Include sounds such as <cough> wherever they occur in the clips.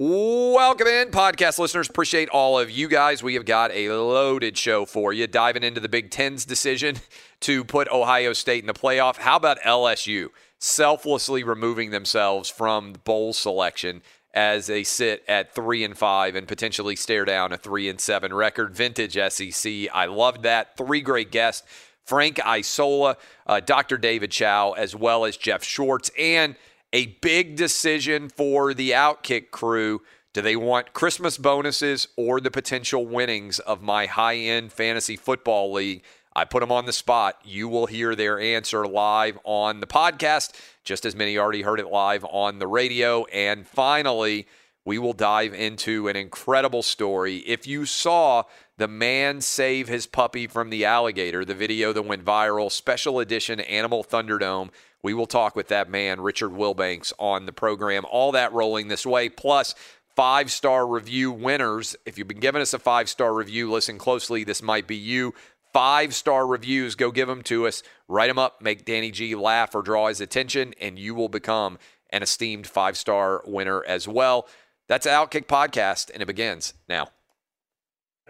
Welcome in, podcast listeners. Appreciate all of you guys. We have got a loaded show for you. Diving into the Big Ten's decision <laughs> to put Ohio State in the playoff. How about LSU selflessly removing themselves from bowl selection as they sit at three and five and potentially stare down a three and seven record? Vintage SEC. I loved that. Three great guests: Frank Isola, uh, Dr. David Chao, as well as Jeff Schwartz, and a big decision for the Outkick crew. Do they want Christmas bonuses or the potential winnings of my high end fantasy football league? I put them on the spot. You will hear their answer live on the podcast, just as many already heard it live on the radio. And finally, we will dive into an incredible story. If you saw the man save his puppy from the alligator, the video that went viral, special edition Animal Thunderdome, we will talk with that man, Richard Wilbanks, on the program. All that rolling this way, plus five star review winners. If you've been giving us a five star review, listen closely. This might be you. Five star reviews, go give them to us. Write them up, make Danny G laugh or draw his attention, and you will become an esteemed five star winner as well. That's Outkick Podcast, and it begins now.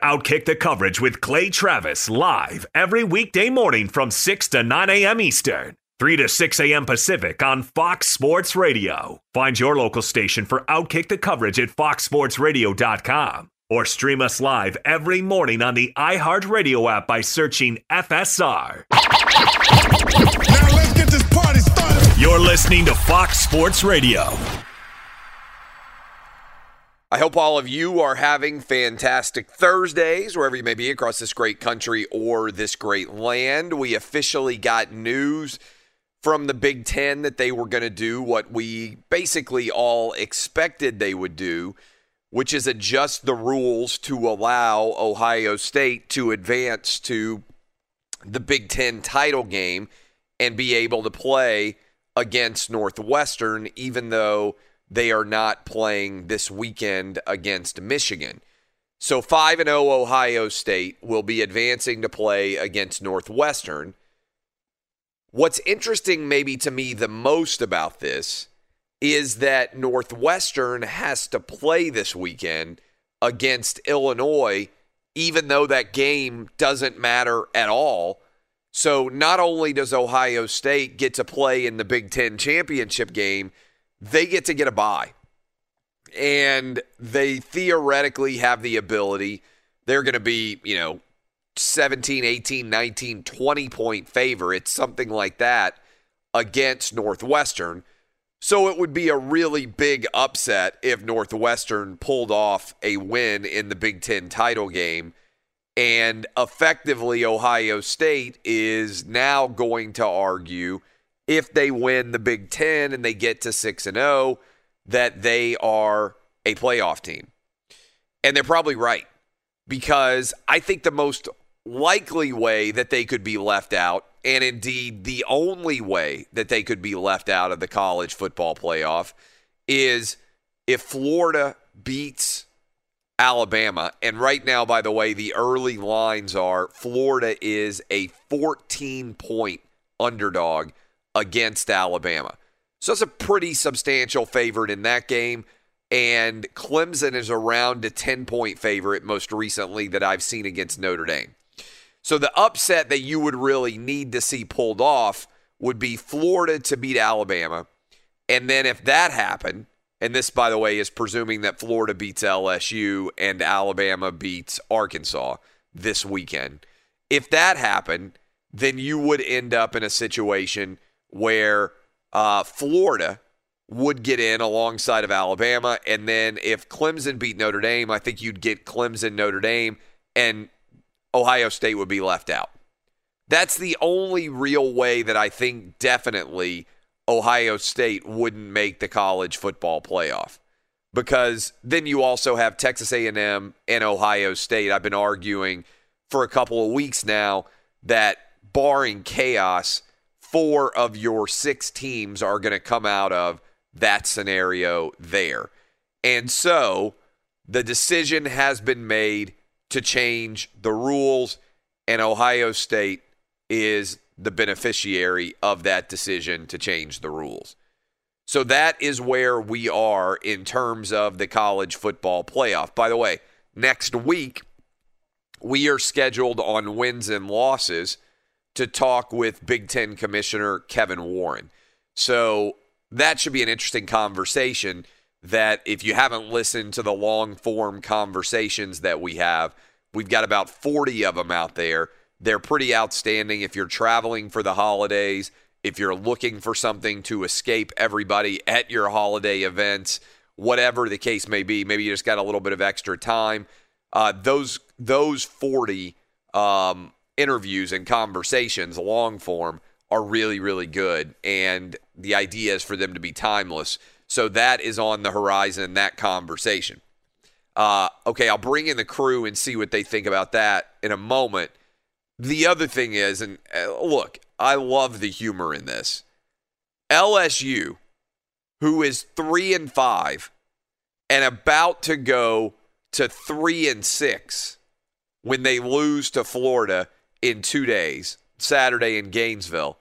Outkick the coverage with Clay Travis live every weekday morning from 6 to 9 a.m. Eastern. 3 to 6 a.m. Pacific on Fox Sports Radio. Find your local station for Outkick the coverage at foxsportsradio.com or stream us live every morning on the iHeartRadio app by searching FSR. Now let's get this party started. You're listening to Fox Sports Radio. I hope all of you are having fantastic Thursdays, wherever you may be across this great country or this great land. We officially got news from the Big Ten that they were going to do what we basically all expected they would do, which is adjust the rules to allow Ohio State to advance to the Big Ten title game and be able to play against Northwestern, even though they are not playing this weekend against Michigan. So 5 and 0 Ohio State will be advancing to play against Northwestern. What's interesting, maybe to me, the most about this is that Northwestern has to play this weekend against Illinois, even though that game doesn't matter at all. So not only does Ohio State get to play in the Big Ten championship game, they get to get a bye. And they theoretically have the ability, they're going to be, you know, 17, 18, 19, 20 point favorites, something like that, against Northwestern. So it would be a really big upset if Northwestern pulled off a win in the Big Ten title game. And effectively, Ohio State is now going to argue if they win the Big Ten and they get to 6 and 0 that they are a playoff team. And they're probably right because I think the most likely way that they could be left out, and indeed the only way that they could be left out of the college football playoff, is if Florida beats Alabama. And right now, by the way, the early lines are Florida is a 14 point underdog against Alabama. So it's a pretty substantial favorite in that game. And Clemson is around a 10 point favorite most recently that I've seen against Notre Dame. So the upset that you would really need to see pulled off would be Florida to beat Alabama. And then if that happened, and this, by the way, is presuming that Florida beats LSU and Alabama beats Arkansas this weekend. If that happened, then you would end up in a situation where uh, Florida would get in alongside of Alabama. And then if Clemson beat Notre Dame, I think you'd get Clemson, Notre Dame, and Ohio State would be left out. That's the only real way that I think definitely Ohio State wouldn't make the college football playoff. Because then you also have Texas A&M and Ohio State. I've been arguing for a couple of weeks now that barring chaos, four of your six teams are going to come out of that scenario there. And so the decision has been made to change the rules, and Ohio State is the beneficiary of that decision to change the rules. So that is where we are in terms of the college football playoff. By the way, next week, we are scheduled on wins and losses to talk with Big Ten Commissioner Kevin Warren. So that should be an interesting conversation. That if you haven't listened to the long form conversations that we have, we've got about 40 of them out there. They're pretty outstanding if you're traveling for the holidays, if you're looking for something to escape everybody at your holiday events, whatever the case may be. Maybe you just got a little bit of extra time. Uh, those those 40 um, interviews and conversations, long form, are really really good, and the idea is for them to be timeless. So that is on the horizon. That conversation. Uh, okay, I'll bring in the crew and see what they think about that in a moment. The other thing is, and uh, look, I love the humor in this. LSU, who is three and five and about to go to three and six when they lose to Florida in two days, Saturday in Gainesville,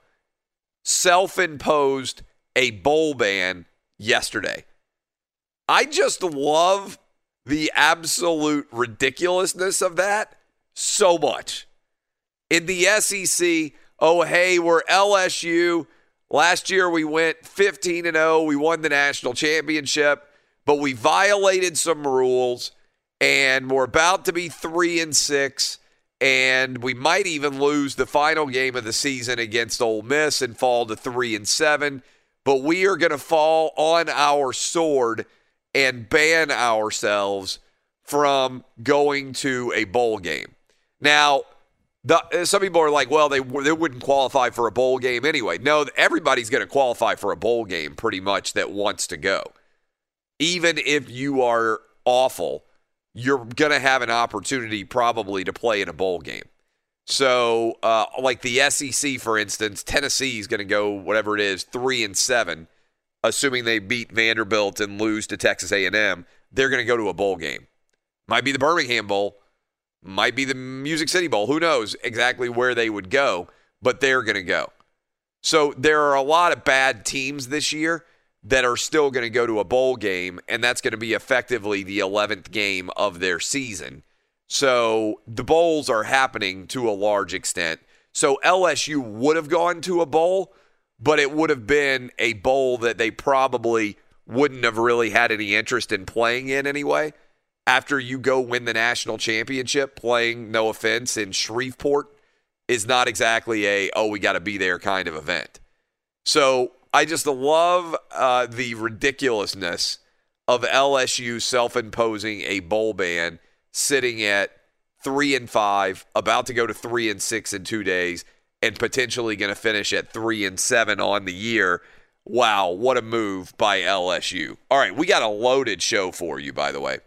self imposed a bowl ban yesterday. I just love the absolute ridiculousness of that so much in the SEC. Oh, hey, we're LSU. Last year we went 15 and 0. We won the national championship, but we violated some rules and we're about to be 3 and 6 and we might even lose the final game of the season against Ole Miss and fall to 3 and 7, but we are going to fall on our sword and ban ourselves from going to a bowl game. Now, the, eh, some people are like, well, they they wouldn't qualify for a bowl game anyway. No, everybody's going to qualify for a bowl game pretty much that wants to go. Even if you are awful, you're going to have an opportunity probably to play in a bowl game. So, uh, like the SEC, for instance, Tennessee is going to go whatever it is, three and seven, assuming they beat Vanderbilt and lose to Texas A&M. They're going to go to a bowl game. Might be the Birmingham Bowl might be the Music City Bowl. Who knows exactly where they would go, but they're going to go. So there are a lot of bad teams this year that are still going to go to a bowl game, and that's going to be effectively the 11th game of their season. So the bowls are happening to a large extent. So LSU would have gone to a bowl, but it would have been a bowl that they probably wouldn't have really had any interest in playing in anyway after you go win the national championship playing, no offense, in Shreveport is not exactly a, oh, we got to be there kind of event. So I just love uh, the ridiculousness of LSU self imposing a bowl ban sitting at three and five, about to go to three and six in two days, and potentially going to finish at three and seven on the year. Wow, what a move by LSU. All right, we got a loaded show for you, by the way.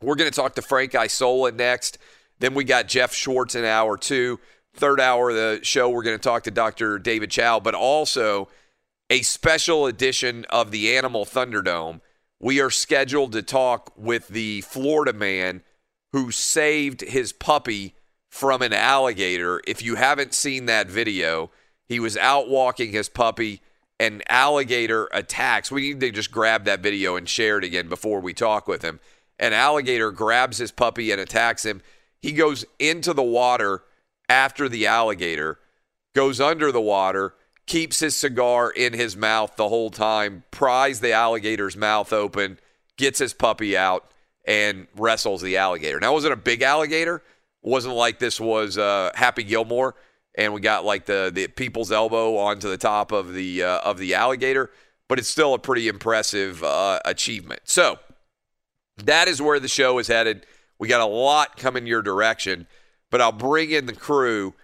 We're going to talk to Frank Isola next. Then we got Jeff Schwartz in hour two. Third hour of the show, we're going to talk to Dr. David Chao, but also a special edition of the Animal Thunderdome. We are scheduled to talk with the Florida man who saved his puppy from an alligator. If you haven't seen that video, he was out walking his puppy. and alligator attacks. We need to just grab that video and share it again before we talk with him. An alligator grabs his puppy and attacks him. He goes into the water after the alligator, goes under the water, keeps his cigar in his mouth the whole time, pries the alligator's mouth open, gets his puppy out, and wrestles the alligator. Now, wasn't a big alligator. Wasn't like this was uh, Happy Gilmore, and we got like the the people's elbow onto the top of the uh, of the alligator, but it's still a pretty impressive uh, achievement. So that is where the show is headed. We got a lot coming your direction, but I'll bring in the crew.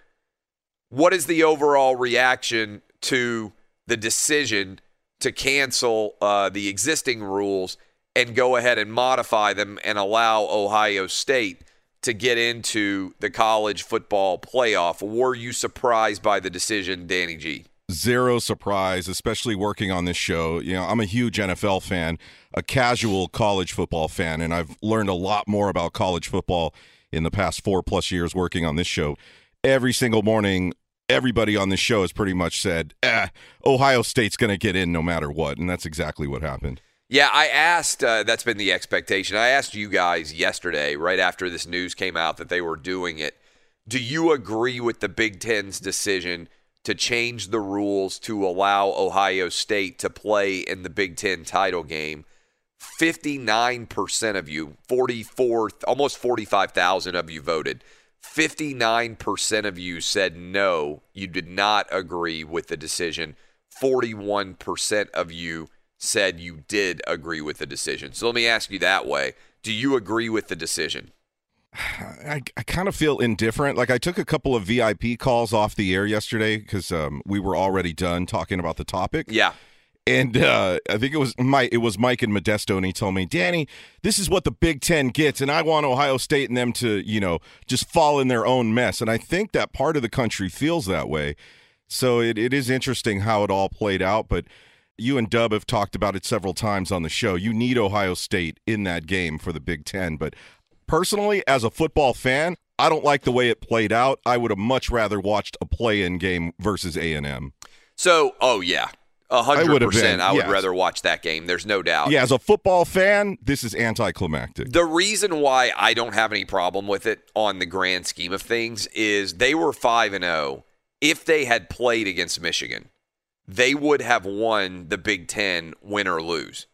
What is the overall reaction to the decision to cancel uh, the existing rules and go ahead and modify them and allow Ohio State to get into the college football playoff? Were you surprised by the decision, Danny G? zero surprise, especially working on this show. You know, I'm a huge NFL fan, a casual college football fan, and I've learned a lot more about college football in the past four plus years working on this show. Every single morning, everybody on this show has pretty much said, eh, Ohio State's going to get in no matter what. And that's exactly what happened. Yeah, I asked, uh, that's been the expectation. I asked you guys yesterday, right after this news came out that they were doing it. Do you agree with the Big Ten's decision to change the rules to allow Ohio State to play in the Big Ten title game. 59% of you, 44, almost 45,000 of you voted. 59% of you said no, you did not agree with the decision. 41% of you said you did agree with the decision. So let me ask you that way. Do you agree with the decision? I, I kind of feel indifferent. Like I took a couple of VIP calls off the air yesterday because um, we were already done talking about the topic. Yeah. And uh, I think it was Mike. It was Mike and Modesto, and he told me, "Danny, this is what the Big Ten gets, and I want Ohio State and them to, you know, just fall in their own mess." And I think that part of the country feels that way. So it, it is interesting how it all played out. But you and Dub have talked about it several times on the show. You need Ohio State in that game for the Big Ten. But personally, as a football fan, I don't like the way it played out. I would have much rather watched a play-in game versus A and M. So, oh yeah, hundred percent. I would yes. rather watch that game. There's no doubt. Yeah, as a football fan, this is anticlimactic. The reason why I don't have any problem with it on the grand scheme of things is they were 5 and 0. If they had played against Michigan, they would have won the Big 10 win or lose.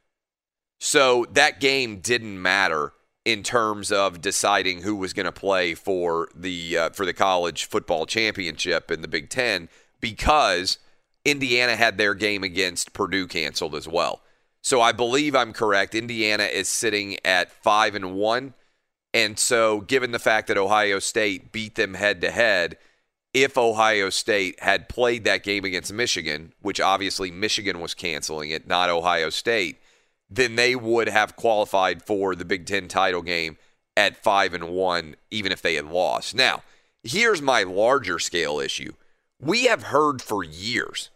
So that game didn't matter in terms of deciding who was going to play for the uh, for the college football championship in the Big 10 because Indiana had their game against Purdue canceled as well. So I believe I'm correct. Indiana is sitting at 5 and 1 and so given the fact that Ohio State beat them head to head, if Ohio State had played that game against Michigan, which obviously Michigan was canceling it, not Ohio State, then they would have qualified for the Big Ten title game at five and one, even if they had lost. Now, here's my larger scale issue. We have heard for years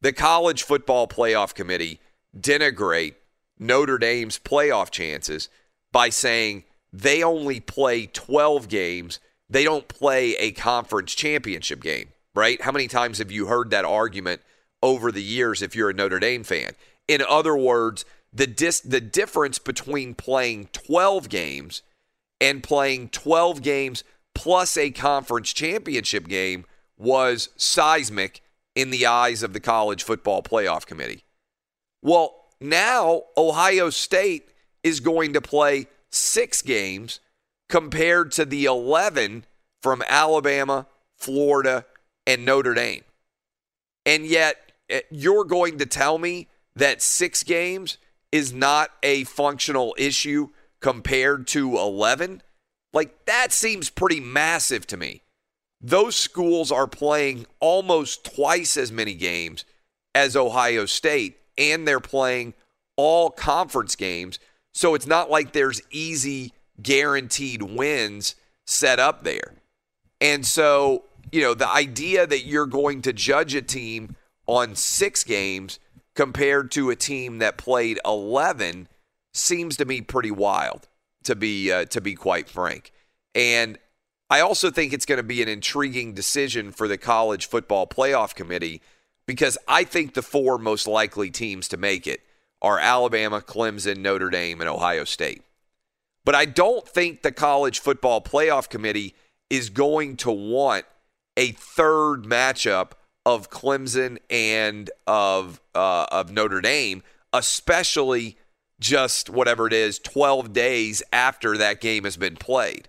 the college football playoff committee denigrate Notre Dame's playoff chances by saying they only play 12 games. They don't play a conference championship game, right? How many times have you heard that argument over the years if you're a Notre Dame fan? In other words, the dis- the difference between playing 12 games and playing 12 games plus a conference championship game was seismic in the eyes of the college football playoff committee. Well, now Ohio State is going to play six games compared to the 11 from Alabama, Florida, and Notre Dame. And yet, eh, you're going to tell me that six games is not a functional issue compared to 11? Like, that seems pretty massive to me. Those schools are playing almost twice as many games as Ohio State, and they're playing all conference games. So it's not like there's easy, guaranteed wins set up there. And so, you know, the idea that you're going to judge a team on six games compared to a team that played 11 seems to me pretty wild, to be uh, to be quite frank. And I also think it's going to be an intriguing decision for the college football playoff committee because I think the four most likely teams to make it are Alabama, Clemson, Notre Dame, and Ohio State. But I don't think the college football playoff committee is going to want a third matchup of Clemson and of uh, of Notre Dame, especially just whatever it is, 12 days after that game has been played.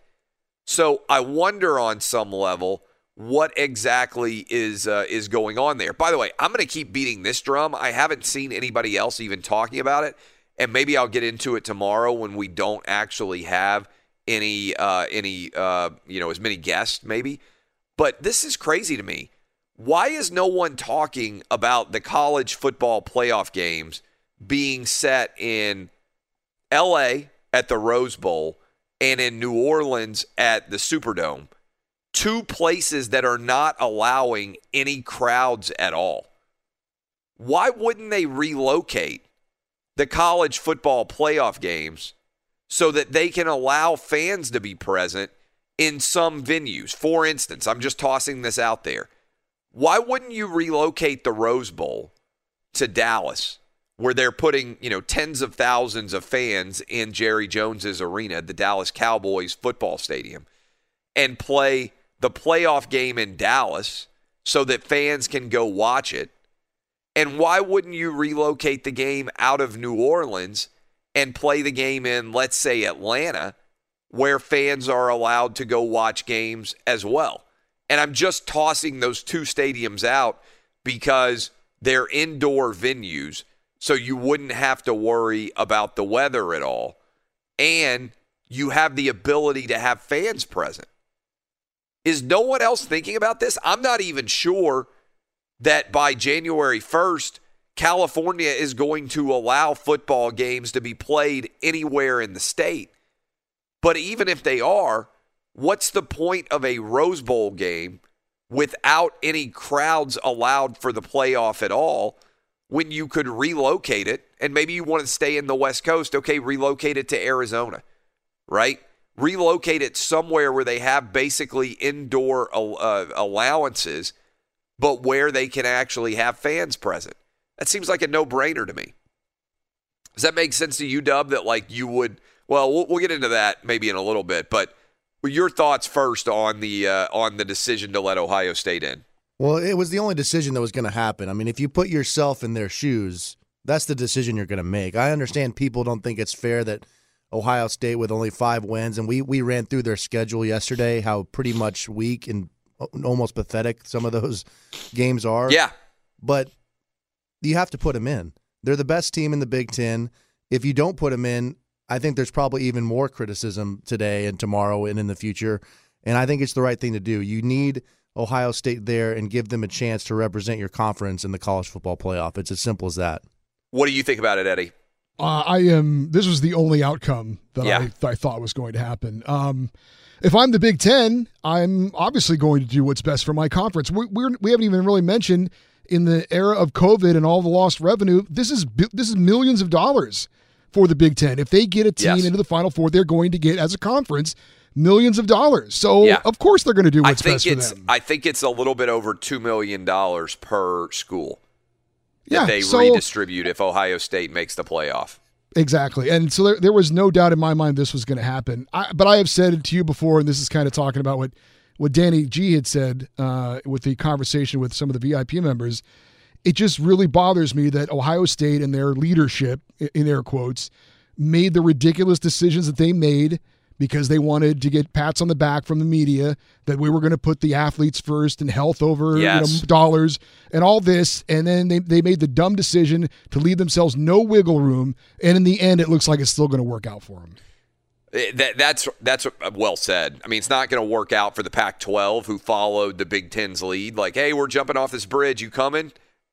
So I wonder on some level what exactly is uh, is going on there. By the way, I'm going to keep beating this drum. I haven't seen anybody else even talking about it, and maybe I'll get into it tomorrow when we don't actually have any uh, any uh, you know as many guests maybe. But this is crazy to me. Why is no one talking about the college football playoff games being set in L.A. at the Rose Bowl and in New Orleans at the Superdome? two places that are not allowing any crowds at all. Why wouldn't they relocate the college football playoff games so that they can allow fans to be present in some venues? For instance, I'm just tossing this out there. Why wouldn't you relocate the Rose Bowl to Dallas? Where they're putting, you know, tens of thousands of fans in Jerry Jones's arena, the Dallas Cowboys football stadium, and play the playoff game in Dallas so that fans can go watch it? And why wouldn't you relocate the game out of New Orleans and play the game in, let's say, Atlanta, where fans are allowed to go watch games as well? And I'm just tossing those two stadiums out because they're indoor venues, so you wouldn't have to worry about the weather at all. And you have the ability to have fans present. Is no one else thinking about this? I'm not even sure that by January 1st, California is going to allow football games to be played anywhere in the state. But even if they are, what's the point of a Rose Bowl game without any crowds allowed for the playoff at all when you could relocate it? And maybe you want to stay in the West Coast. Okay, relocate it to Arizona, right? relocate it somewhere where they have basically indoor uh, allowances, but where they can actually have fans present. That seems like a no brainer to me. Does that make sense to you, Dub? That like you would? Well, we'll, we'll get into that maybe in a little bit, but your thoughts first on the uh, on the decision to let Ohio State in. Well, it was the only decision that was going to happen. I mean, if you put yourself in their shoes, that's the decision you're going to make. I understand people don't think it's fair that Ohio State with only five wins, and we we ran through their schedule yesterday. How pretty much weak and almost pathetic some of those games are. Yeah, but you have to put them in. They're the best team in the Big Ten. If you don't put them in, I think there's probably even more criticism today and tomorrow and in the future. And I think it's the right thing to do. You need Ohio State there and give them a chance to represent your conference in the college football playoff. It's as simple as that. What do you think about it, Eddie? Uh, I am. This was the only outcome that Yeah. I, that I thought was going to happen. Um, if I'm the Big Ten, I'm obviously going to do what's best for my conference. We, we're, we haven't even really mentioned in the era of COVID and all the lost revenue. This is this is millions of dollars for the Big Ten. If they get a team Yes. into the Final Four, they're going to get as a conference millions of dollars. So Yeah. of course they're going to do I what's think best for it's them. I think it's a little bit over two million dollars per school that Yeah, they so- redistribute if Ohio State makes the playoff. Exactly. And so there, there was no doubt in my mind this was going to happen. I, but I have said it to you before, and this is kind of talking about what, what Danny G had said uh, with the conversation with some of the VIP members. It just really bothers me that Ohio State and their leadership, in air quotes, made the ridiculous decisions that they made because they wanted to get pats on the back from the media that we were going to put the athletes first and health over you know, dollars and all this. And then they, they made the dumb decision to leave themselves no wiggle room. And in the end, it looks like it's still going to work out for them. Eh, That, that's that's well said. I mean, it's not going to work out for the Pac-12 who followed the Big Ten's lead. Like, hey, we're jumping off this bridge. You coming?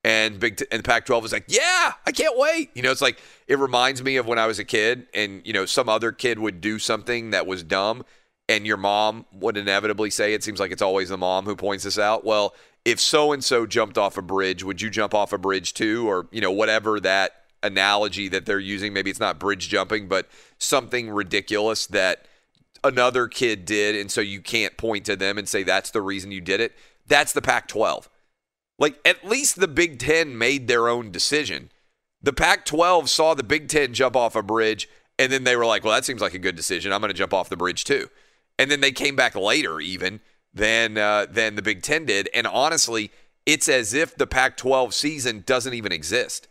And Big T- and the Pac-12 was like, yeah, I can't wait. You know, it's like it reminds me of when I was a kid, and you know, some other kid would do something that was dumb, and your mom would inevitably say it seems like it's always the mom who points this out. Well, if so and so jumped off a bridge, would you jump off a bridge too? Or, you know, whatever that analogy that they're using. Maybe it's not bridge jumping, but something ridiculous that another kid did. And so you can't point to them and say that's the reason you did it. That's the Pac 12. Like, at least the Big Ten made their own decision. The Pac 12 saw the Big Ten jump off a bridge, and then they were like, well, that seems like a good decision. I'm going to jump off the bridge too. And then they came back later, even than, uh, than the Big Ten did. And honestly, it's as if the Pac 12 season doesn't even exist.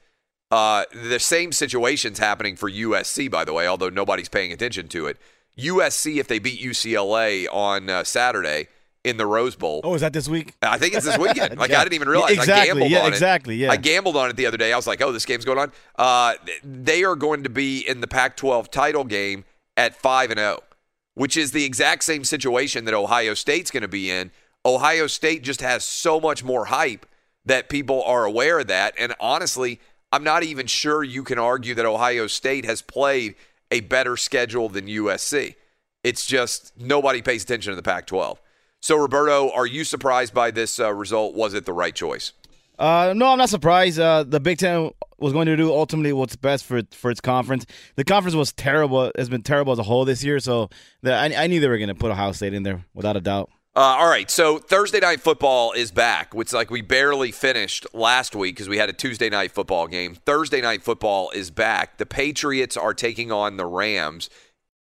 Uh, the same situation's happening for USC, by the way, although nobody's paying attention to it. USC, if they beat UCLA on uh, Saturday in the Rose Bowl. Oh, is that this week? I think it's this weekend. <laughs> Like Yeah. I didn't even realize. Exactly, I gambled yeah, on exactly, it. yeah. I gambled on it the other day. I was like, oh, this game's going on. Uh, they are going to be in the Pac-12 title game at five and zero, which is the exact same situation that Ohio State's going to be in. Ohio State just has so much more hype that people are aware of that. And honestly, I'm not even sure you can argue that Ohio State has played a better schedule than USC. It's just nobody pays attention to the Pac 12. So, Roberto, are you surprised by this uh, result? Was it the right choice? Uh, no, I'm not surprised. Uh, the Big Ten was going to do ultimately what's best for for its conference. The conference was terrible. Has been terrible as a whole this year. So the, I, I knew they were going to put Ohio State in there without a doubt. Uh, all right, so Thursday night football is back, which like we barely finished last week because we had a Tuesday night football game. Thursday night football is back. The Patriots are taking on the Rams.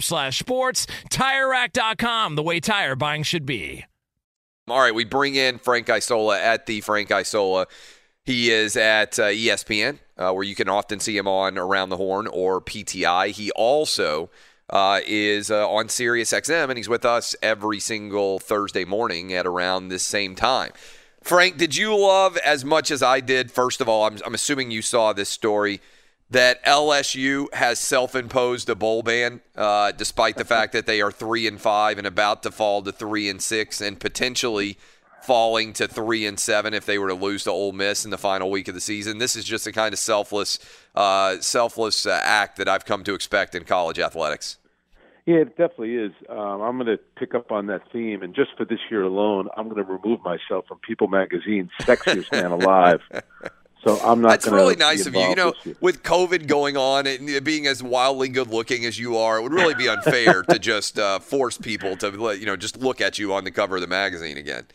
slash sports. TireRack.com, the way tire buying should be. All right, we bring in Frank Isola at the Frank Isola. He is at uh, ESPN, uh, where you can often see him on Around the Horn or PTI. He also uh, is uh, on Sirius XM, and he's with us every single Thursday morning at around this same time. Frank, did you love as much as I did? First of all, I'm, I'm assuming you saw this story that LSU has self-imposed a bowl ban, uh, despite the fact that they are three and five and about to fall to three and six, and potentially falling to three and seven if they were to lose to Ole Miss in the final week of the season. This is just a kind of selfless, uh, selfless uh, act that I've come to expect in college athletics. Yeah, it definitely is. Um, I'm going to pick up on that theme, and just for this year alone, I'm going to remove myself from People Magazine's "Sexiest Man Alive." <laughs> So I'm not. That's really nice of you. You know, with COVID going on and being as wildly good looking as you are, it would really be unfair to just uh, force people to you know just look at you on the cover of the magazine again.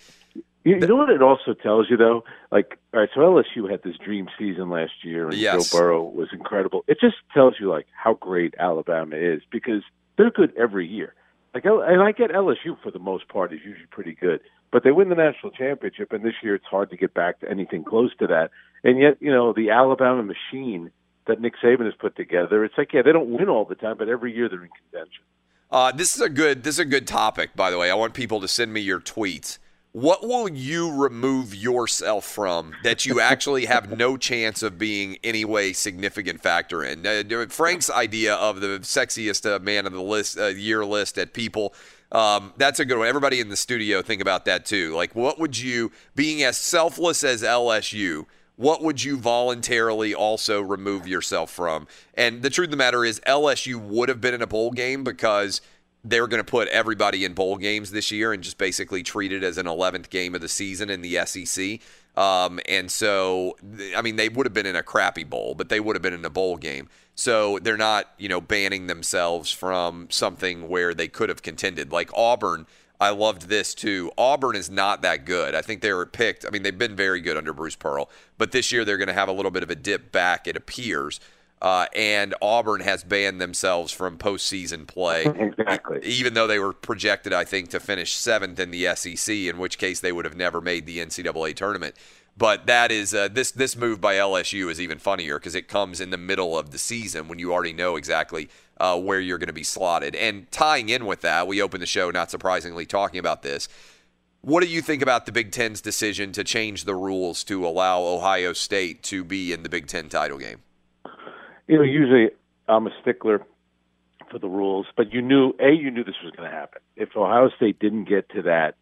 You, know what it also tells you though? Like, all right, so LSU had this dream season last year, and Yes. Joe Burrow was incredible. It just tells you like how great Alabama is because they're good every year. Like, and I get LSU for the most part is usually pretty good, but they win the national championship, and this year it's hard to get back to anything close to that. And yet, you know, the Alabama machine that Nick Saban has put together, it's like, yeah, they don't win all the time, but every year they're in contention. Uh, this is a good this is a good topic, by the way. I want people to send me your tweets. What will you remove yourself from that you actually have <laughs> no chance of being any way significant factor in? Uh, Frank's idea of the sexiest uh, man of the list uh, year list at People. Um, that's a good one. Everybody in the studio think about that too. Like, what would you, being as selfless as LSU, what would you voluntarily also remove yourself from? And the truth of the matter is, LSU would have been in a bowl game because they were going to put everybody in bowl games this year and just basically treat it as an 11th game of the season in the SEC. Um, and so, I mean, they would have been in a crappy bowl, but they would have been in a bowl game. So they're not, you know, banning themselves from something where they could have contended. Like Auburn, I loved this too. Auburn is not that good. I think they were picked. I mean, they've been very good under Bruce Pearl, but this year they're going to have a little bit of a dip back, it appears. Uh, and Auburn has banned themselves from postseason play. <laughs> Exactly. Even though they were projected, I think, to finish seventh in the SEC, in which case they would have never made the NCAA tournament. But that is uh, this this move by LSU is even funnier because it comes in the middle of the season when you already know exactly uh, where you're going to be slotted. And tying in with that, we opened the show, not surprisingly, talking about this. What do you think about the Big Ten's decision to change the rules to allow Ohio State to be in the Big Ten title game? you know, usually I'm a stickler for the rules, but you knew a you knew this was going to happen. If Ohio State didn't get to that,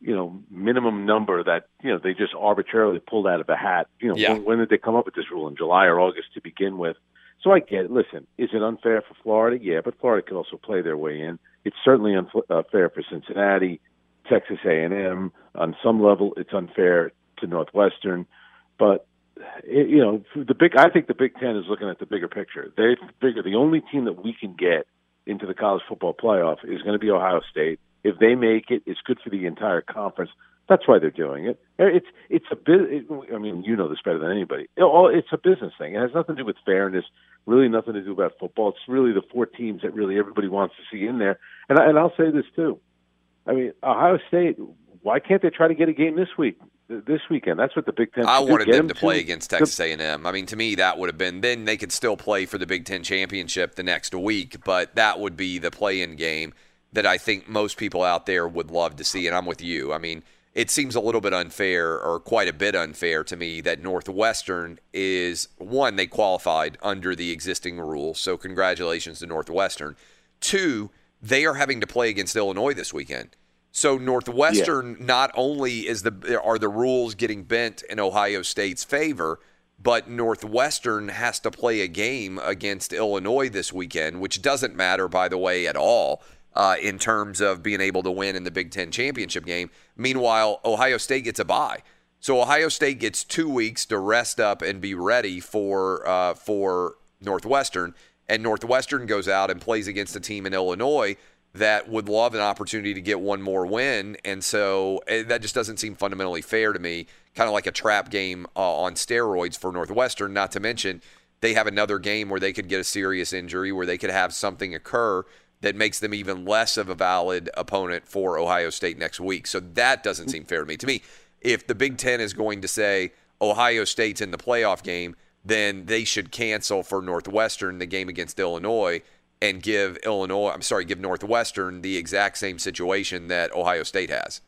you know, minimum number that you know they just arbitrarily pulled out of a hat. You know, Yeah. when, when did they come up with this rule in July or August to begin with? So I get it. Listen, is it unfair for Florida? Yeah, but Florida could also play their way in. It's certainly unfair uh, for Cincinnati, Texas A&M. On some level, it's unfair to Northwestern, but it, you know, the big. I think the Big Ten is looking at the bigger picture. They figure the only team that we can get into the college football playoff is going to be Ohio State. If they make it, it's good for the entire conference. That's why they're doing it. It's it's a bit. I mean, you know this better than anybody. It's a business thing. It has nothing to do with fairness. Really, nothing to do about football. It's really the four teams that really everybody wants to see in there. And I, and I'll say this too. I mean, Ohio State. Why can't they try to get a game this week? This weekend. That's what the Big Ten. I wanted Get them to play against Texas A&M. I mean, to me, that would have been then they could still play for the Big Ten championship the next week, but that would be the play-in game that I think most people out there would love to see. And I'm with you. I mean, it seems a little bit unfair, or quite a bit unfair to me, that Northwestern is one they qualified under the existing rules, so congratulations to Northwestern. Two, they are having to play against Illinois this weekend. So Northwestern not only is the are the rules getting bent in Ohio State's favor, but Northwestern has to play a game against Illinois this weekend, which doesn't matter, by the way, at all uh, in terms of being able to win in the Big Ten championship game. Meanwhile, Ohio State gets a bye, so Ohio State gets two weeks to rest up and be ready for uh, for Northwestern, and Northwestern goes out and plays against a team in Illinois that would love an opportunity to get one more win. And so eh, that just doesn't seem fundamentally fair to me. Kind of like a trap game uh, on steroids for Northwestern, not to mention they have another game where they could get a serious injury, where they could have something occur that makes them even less of a valid opponent for Ohio State next week. So that doesn't seem fair to me. To me, if the Big Ten is going to say Ohio State's in the playoff game, then they should cancel for Northwestern the game against Illinois and give Illinois, I'm sorry, give Northwestern the exact same situation that Ohio State has.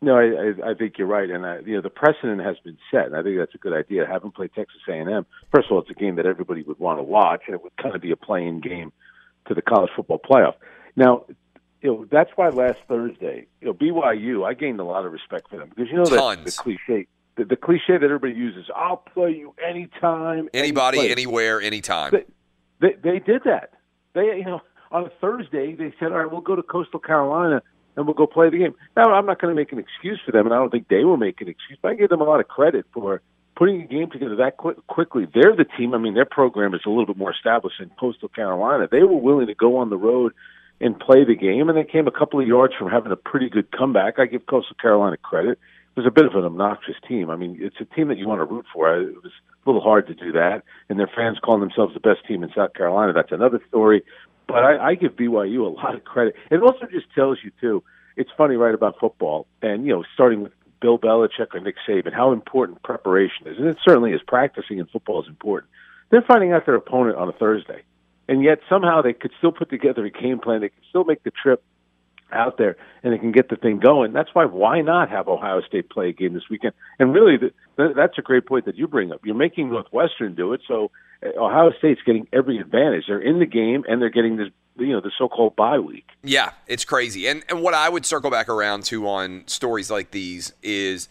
No, I, I, think you're right, and I, you know the precedent has been set. And I think that's a good idea. Having played Texas A&M, first of all, it's a game that everybody would want to watch, and it would kind of be a play-in game to the college football playoff. Now, you know that's why last Thursday, you know BYU, I gained a lot of respect for them because you know that the cliche, the, the cliche that everybody uses, "I'll play you anytime, Anybody, any anywhere, anytime. They, they, they did that. They, you know, on a Thursday, they said, all right, we'll go to Coastal Carolina and we'll go play the game. Now, I'm not going to make an excuse for them, and I don't think they will make an excuse, but I give them a lot of credit for putting a game together that quick, quickly. They're the team. I mean, their program is a little bit more established in Coastal Carolina. They were willing to go on the road and play the game, and they came a couple of yards from having a pretty good comeback. I give Coastal Carolina credit. It was a bit of an obnoxious team. I mean, it's a team that you want to root for. It was a little hard to do that, and their fans calling themselves the best team in South Carolina. That's another story. But I, I give BYU a lot of credit. It also just tells you too. It's funny, right, about football, and you know, starting with Bill Belichick or Nick Saban, how important preparation is, and it certainly is. Practicing in football is important. They're finding out their opponent on a Thursday, and yet somehow they could still put together a game plan. They could still make the trip out there and they can get the thing going. That's why why not have Ohio State play a game this weekend? And really, the, th- that's a great point that you bring up. You're making Northwestern do it, so uh, Ohio State's getting every advantage. They're in the game and they're getting this you know the so-called bye week. Yeah, it's crazy. And and what I would circle back around to on stories like these is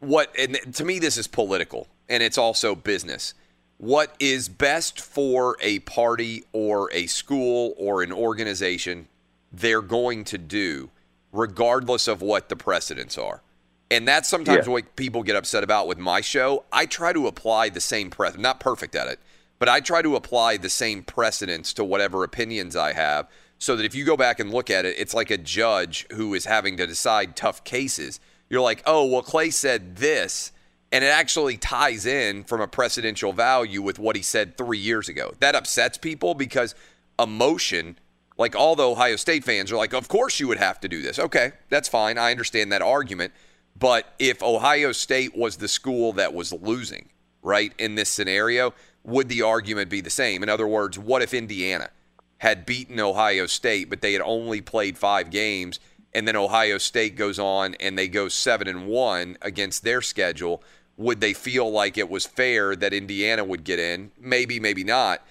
what and to me this is political and it's also business. What is best for a party or a school or an organization they're going to do regardless of what the precedents are. And that's sometimes Yeah. what people get upset about with my show. I try to apply the same precedent, not perfect at it, but I try to apply the same precedents to whatever opinions I have so that if you go back and look at it, it's like a judge who is having to decide tough cases. You're like, oh, well, Clay said this, and it actually ties in from a precedential value with what he said three years ago. That upsets people because emotion, like all the Ohio State fans are like, of course you would have to do this. Okay, that's fine. I understand that argument. But if Ohio State was the school that was losing, right, in this scenario, would the argument be the same? In other words, what if Indiana had beaten Ohio State, but they had only played five games, and then Ohio State goes on and they go seven and one against their schedule? Would they feel like it was fair that Indiana would get in? Maybe, maybe not.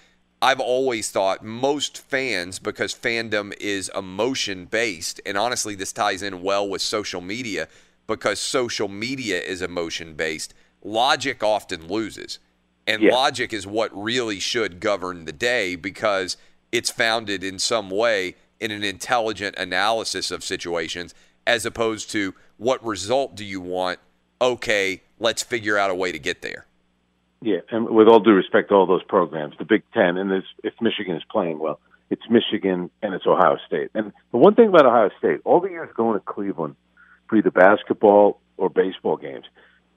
I've always thought most fans, because fandom is emotion based, and honestly, this ties in well with social media because social media is emotion based. Logic often loses. And Yeah. logic is what really should govern the day because it's founded in some way in an intelligent analysis of situations as opposed to what result do you want? Okay, let's figure out a way to get there. Yeah, and with all due respect to all those programs, the Big Ten, and this, if Michigan is playing well, it's Michigan and it's Ohio State. And the one thing about Ohio State, all the years going to Cleveland, for either basketball or baseball games,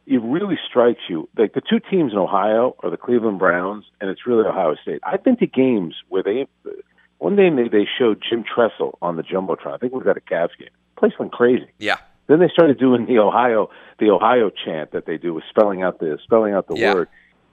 it really strikes you like the two teams in Ohio are the Cleveland Browns and it's really Ohio State. I've been to games where they one day they, they showed Jim Tressel on the jumbotron. I think we was at a Cavs game. The place went crazy. Yeah. Then they started doing the Ohio the Ohio chant that they do with spelling out the spelling out the Yeah. word.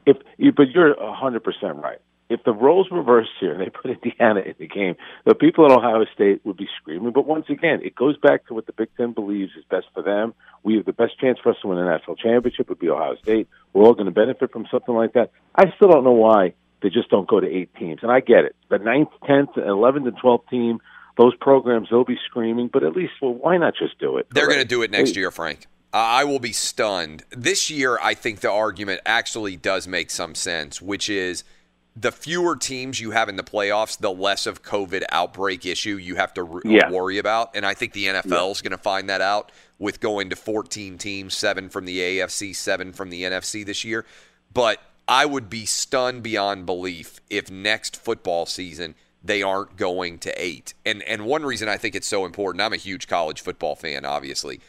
If you, but you're a hundred percent right. If the roles reversed here and they <laughs> put Indiana in the game, the people in Ohio State would be screaming. But once again, it goes back to what the Big Ten believes is best for them. We have the best chance for us to win a national championship would be Ohio State. We're all going to benefit from something like that. I still don't know why they just don't go to eight teams, and I get it. The ninth, tenth, eleventh, and twelfth team, those programs they'll be screaming. But at least, well, why not just do it? They're going to do it next year, Frank. I will be stunned. This year, I think the argument actually does make some sense, which is the fewer teams you have in the playoffs, the less of COVID outbreak issue you have to r- Yeah. worry about. And I think the NFL is going to find that out with going to 14 teams, seven from the AFC, seven from the NFC this year. But I would be stunned beyond belief if next football season they aren't going to eight. And and one reason I think it's so important, I'm a huge college football fan, obviously,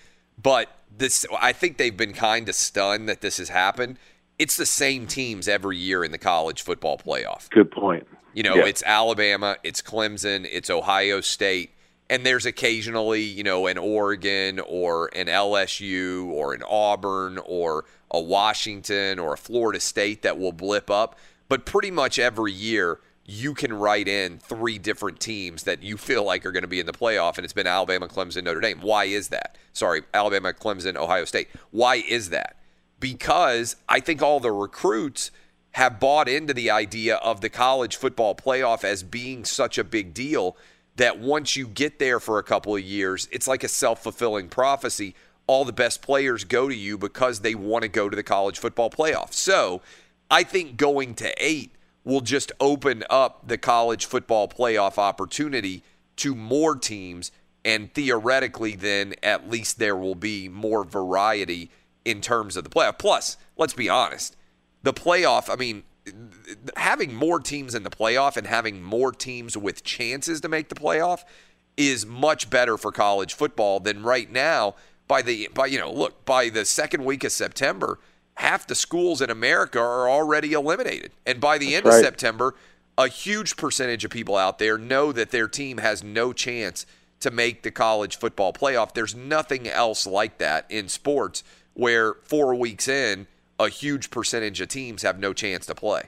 but this I think they've been kind of stunned that this has happened. It's the same teams every year in the college football playoff. Good point. You know, Yeah. it's Alabama, it's Clemson, it's Ohio State, and there's occasionally, you know, an Oregon or an LSU or an Auburn or a Washington or a Florida State that will blip up. But pretty much every year, you can write in three different teams that you feel like are going to be in the playoff, and it's been Alabama, Clemson, Notre Dame. Why is that? Sorry, Alabama, Clemson, Ohio State. Why is that? Because I think all the recruits have bought into the idea of the college football playoff as being such a big deal that once you get there for a couple of years, it's like a self fulfilling prophecy. All the best players go to you because they want to go to the college football playoff. So I think going to eight will just open up the college football playoff opportunity to more teams. And theoretically, then at least there will be more variety in terms of the playoff. Plus, let's be honest, the playoff, I mean, having more teams in the playoff and having more teams with chances to make the playoff is much better for college football than right now by the by you know look by the second week of September half the schools in America are already eliminated and by the end of. September a huge percentage of people out there know that their team has no chance to make the college football playoff there's nothing else like that in sports where 4 weeks in a huge percentage of teams have no chance to play.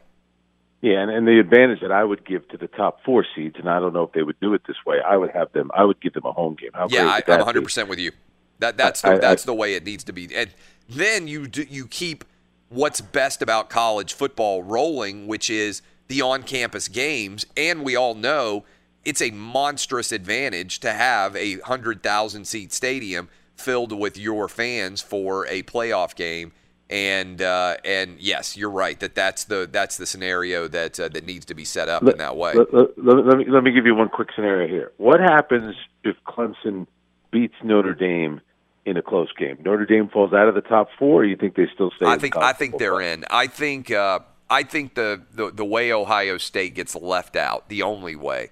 Yeah, and, and the advantage that I would give to the top four seeds, and I don't know if they would do it this way. I would have them. I would give them a home game. How yeah, I, I'm that 100 be? percent with you. That that's the, I- I- that's the way it needs to be. And then you do, you keep what's best about college football rolling, which is the on-campus games, and we all know it's a monstrous advantage to have a hundred thousand seat stadium filled with your fans for a playoff game. And uh, and yes, you're right that that's the that's the scenario that uh, that needs to be set up in that way. Let, let- let- let me let me give you one quick scenario here. What happens if Clemson beats Notre Dame in a close game? Notre Dame falls out of the top four. Or you think they still stay? I think I think they're in. I think uh, I think the, the the way Ohio State gets left out, the only way,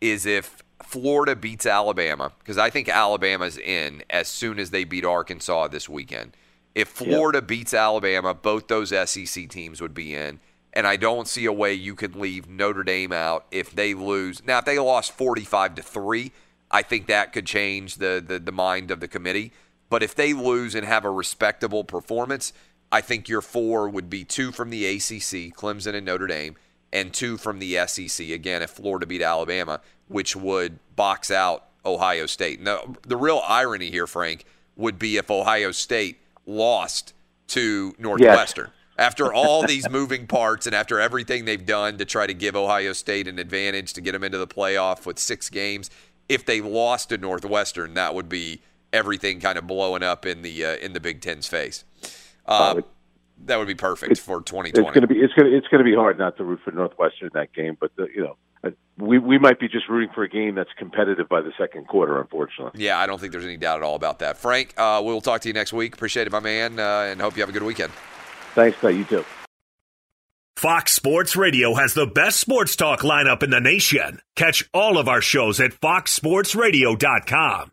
is if Florida beats Alabama, because I think Alabama's in as soon as they beat Arkansas this weekend. If Florida beats Alabama, both those SEC teams would be in. And I don't see a way you could leave Notre Dame out if they lose. Now, if they lost 45 to 3, I think that could change the, the, the mind of the committee. But if they lose and have a respectable performance, I think your four would be two from the ACC, Clemson and Notre Dame, and two from the SEC. Again, if Florida beat Alabama, which would box out Ohio State. Now, the real irony here, Frank, would be if Ohio State lost to Northwestern. After all these moving parts and after everything they've done to try to give Ohio State an advantage to get them into the playoff with six games, if they lost to Northwestern, that would be everything kind of blowing up in the uh, in the Big Ten's face. Uh, that would be perfect for 2020. It's going to be it's going to it's going to be hard not to root for Northwestern in that game, but the, you know uh, we we might be just rooting for a game that's competitive by the second quarter, unfortunately. Yeah, I don't think there's any doubt at all about that. Frank, uh, we'll talk to you next week. Appreciate it, my man, uh, and hope you have a good weekend. Thanks, Pat. You too. Fox Sports Radio has the best sports talk lineup in the nation. Catch all of our shows at foxsportsradio.com.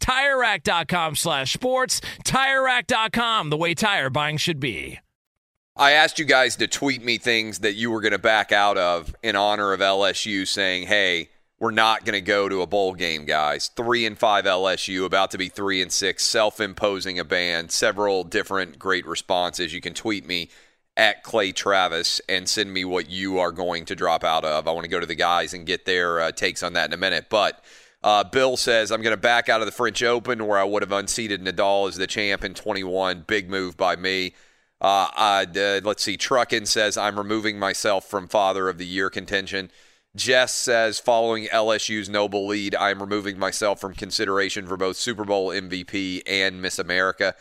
TireRack.com slash sports. TireRack.com, the way tire buying should be. I asked you guys to tweet me things that you were going to back out of in honor of LSU, saying, "Hey, we're not going to go to a bowl game, guys. Three and five LSU, about to be three and six, self-imposing a ban. Several different great responses. You can tweet me at Clay Travis and send me what you are going to drop out of. I want to go to the guys and get their uh, takes on that in a minute, but. Uh, Bill says, I'm going to back out of the French Open where I would have unseated Nadal as the champ in 21. Big move by me. Uh, uh, let's see. Truckin says, I'm removing myself from Father of the Year contention. Jess says, following LSU's noble lead, I'm removing myself from consideration for both Super Bowl MVP and Miss America.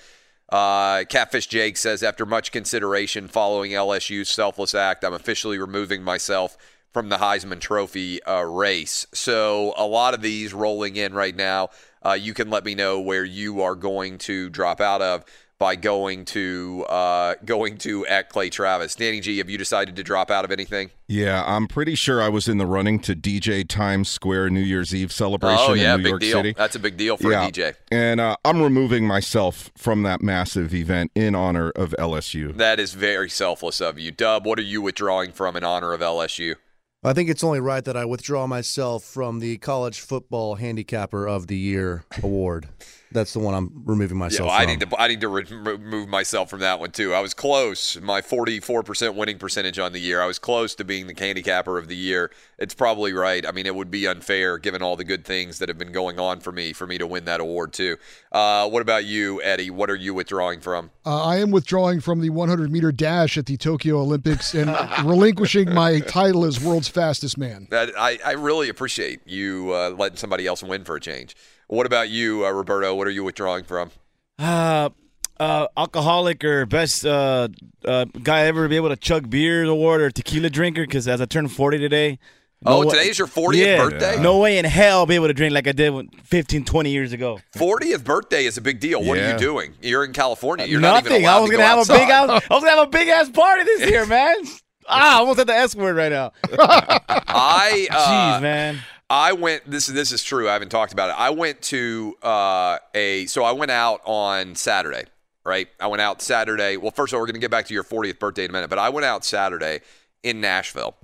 Uh, Catfish Jake says, after much consideration following LSU's selfless act, I'm officially removing myself from the Heisman Trophy uh, race. So a lot of these rolling in right now. Uh, you can let me know where you are going to drop out of by going to uh, going to at Clay Travis. Danny G, have you decided to drop out of anything? Yeah, I'm pretty sure I was in the running to DJ Times Square New Year's Eve celebration oh yeah, in New big York deal. City. That's a big deal for Yeah. a DJ. And uh, I'm removing myself from that massive event in honor of LSU. That is very selfless of you, Dub. What are you withdrawing from in honor of LSU? I think it's only right that I withdraw myself from the College Football Handicapper of the Year award. <laughs> That's the one I'm removing Yeah, myself well, I from. need to I need to remove myself from that one too. I was close. My 44% winning percentage on the year. I was close to being the handicapper of the year. It's probably right. I mean, it would be unfair given all the good things that have been going on for me for me to win that award too. Uh, what about you, Eddie? What are you withdrawing from? Uh, I am withdrawing from the 100 meter dash at the Tokyo Olympics and <laughs> relinquishing my title as world's fastest man. That I, I really appreciate you uh, letting somebody else win for a change. What about you, uh, Roberto? What are you withdrawing from? Uh, uh, alcoholic or best uh, uh, guy ever to be able to chug beer award or tequila drinker because as I turned 40 today. Oh, wa- today's your 40th Yeah. birthday? No way in hell I'll be able to drink like I did when- 15, 20 years ago. 40th birthday is a big deal. What are you doing? You're in California. You're not Nothing. even allowed I was to gonna go have a big outside. ass. I was gonna have a big ass party this year, man. <laughs> ah, I almost said the S word right now. <laughs> I uh, Jeez, man. I went. This is this is true. I haven't talked about it. I went to uh, a. So I went out on Saturday. Right. I went out Saturday. Well, first of all, we're going to get back to your 40th birthday in a minute. But I went out Saturday in Nashville,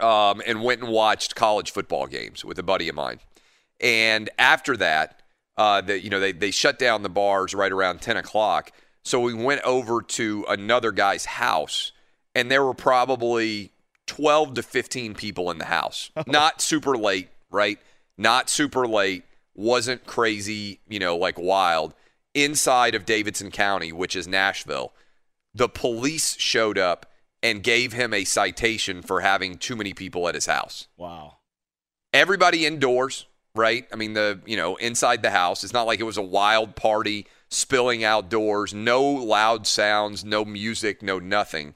um, and went and watched college football games with a buddy of mine. And after that, uh, the, you know, they they shut down the bars right around 10 o'clock. So we went over to another guy's house, and there were probably 12 to 15 people in the house. <laughs> Not super late, right? Not super late. Wasn't crazy, you know, like wild. Inside of Davidson County, which is Nashville, the police showed up and gave him a citation for having too many people at his house. Wow. Everybody indoors, right? I mean, the, you know, inside the house. It's not like it was a wild party spilling outdoors, no loud sounds, no music, no nothing.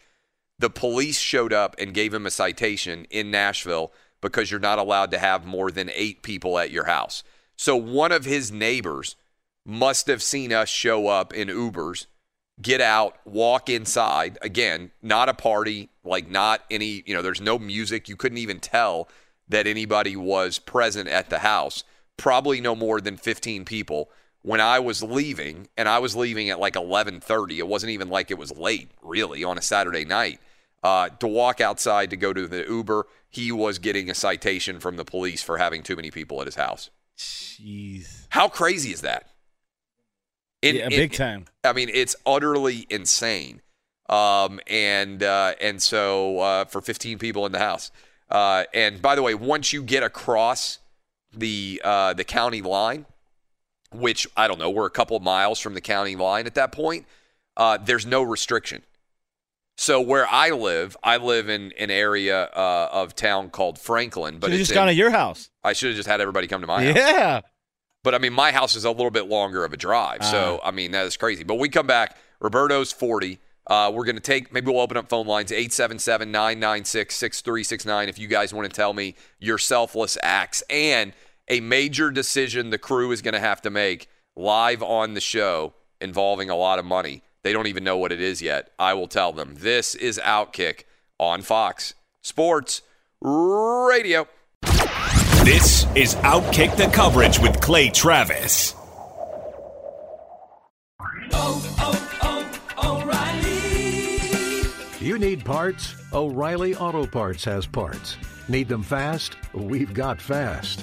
The police showed up and gave him a citation in Nashville because you're not allowed to have more than eight people at your house. So one of his neighbors must have seen us show up in Ubers, get out, walk inside. Again, not a party, like not any, you know, there's no music. You couldn't even tell that anybody was present at the house. Probably no more than 15 people. When I was leaving, and I was leaving at like 11:30, it wasn't even like it was late, really, on a Saturday night. Uh, to walk outside to go to the Uber, he was getting a citation from the police for having too many people at his house. Jeez. How crazy is that? In- yeah, in- big time. I mean, it's utterly insane. Um, and uh, and so uh, for 15 people in the house. Uh, and by the way, once you get across the uh, the county line, which I don't know, we're a couple of miles from the county line at that point. Uh, there's no restriction. So where I live, I live in an area uh, of town called Franklin, but Should've it's just gone to your house. I should have just had everybody come to my house. Yeah. But I mean, my house is a little bit longer of a drive. So, I mean, that is crazy. But we come back. Roberto's 40. Uh, we're going to take, maybe we'll open up phone lines 877 996 6369 if you guys want to tell me your selfless acts and a major decision the crew is going to have to make live on the show involving a lot of money. They don't even know what it is yet. I will tell them. This is Outkick on Fox Sports Radio. This is Outkick the Coverage with Clay Travis. Oh, oh, oh, O'Reilly. You need parts? O'Reilly Auto Parts has parts. Need them fast? We've got fast.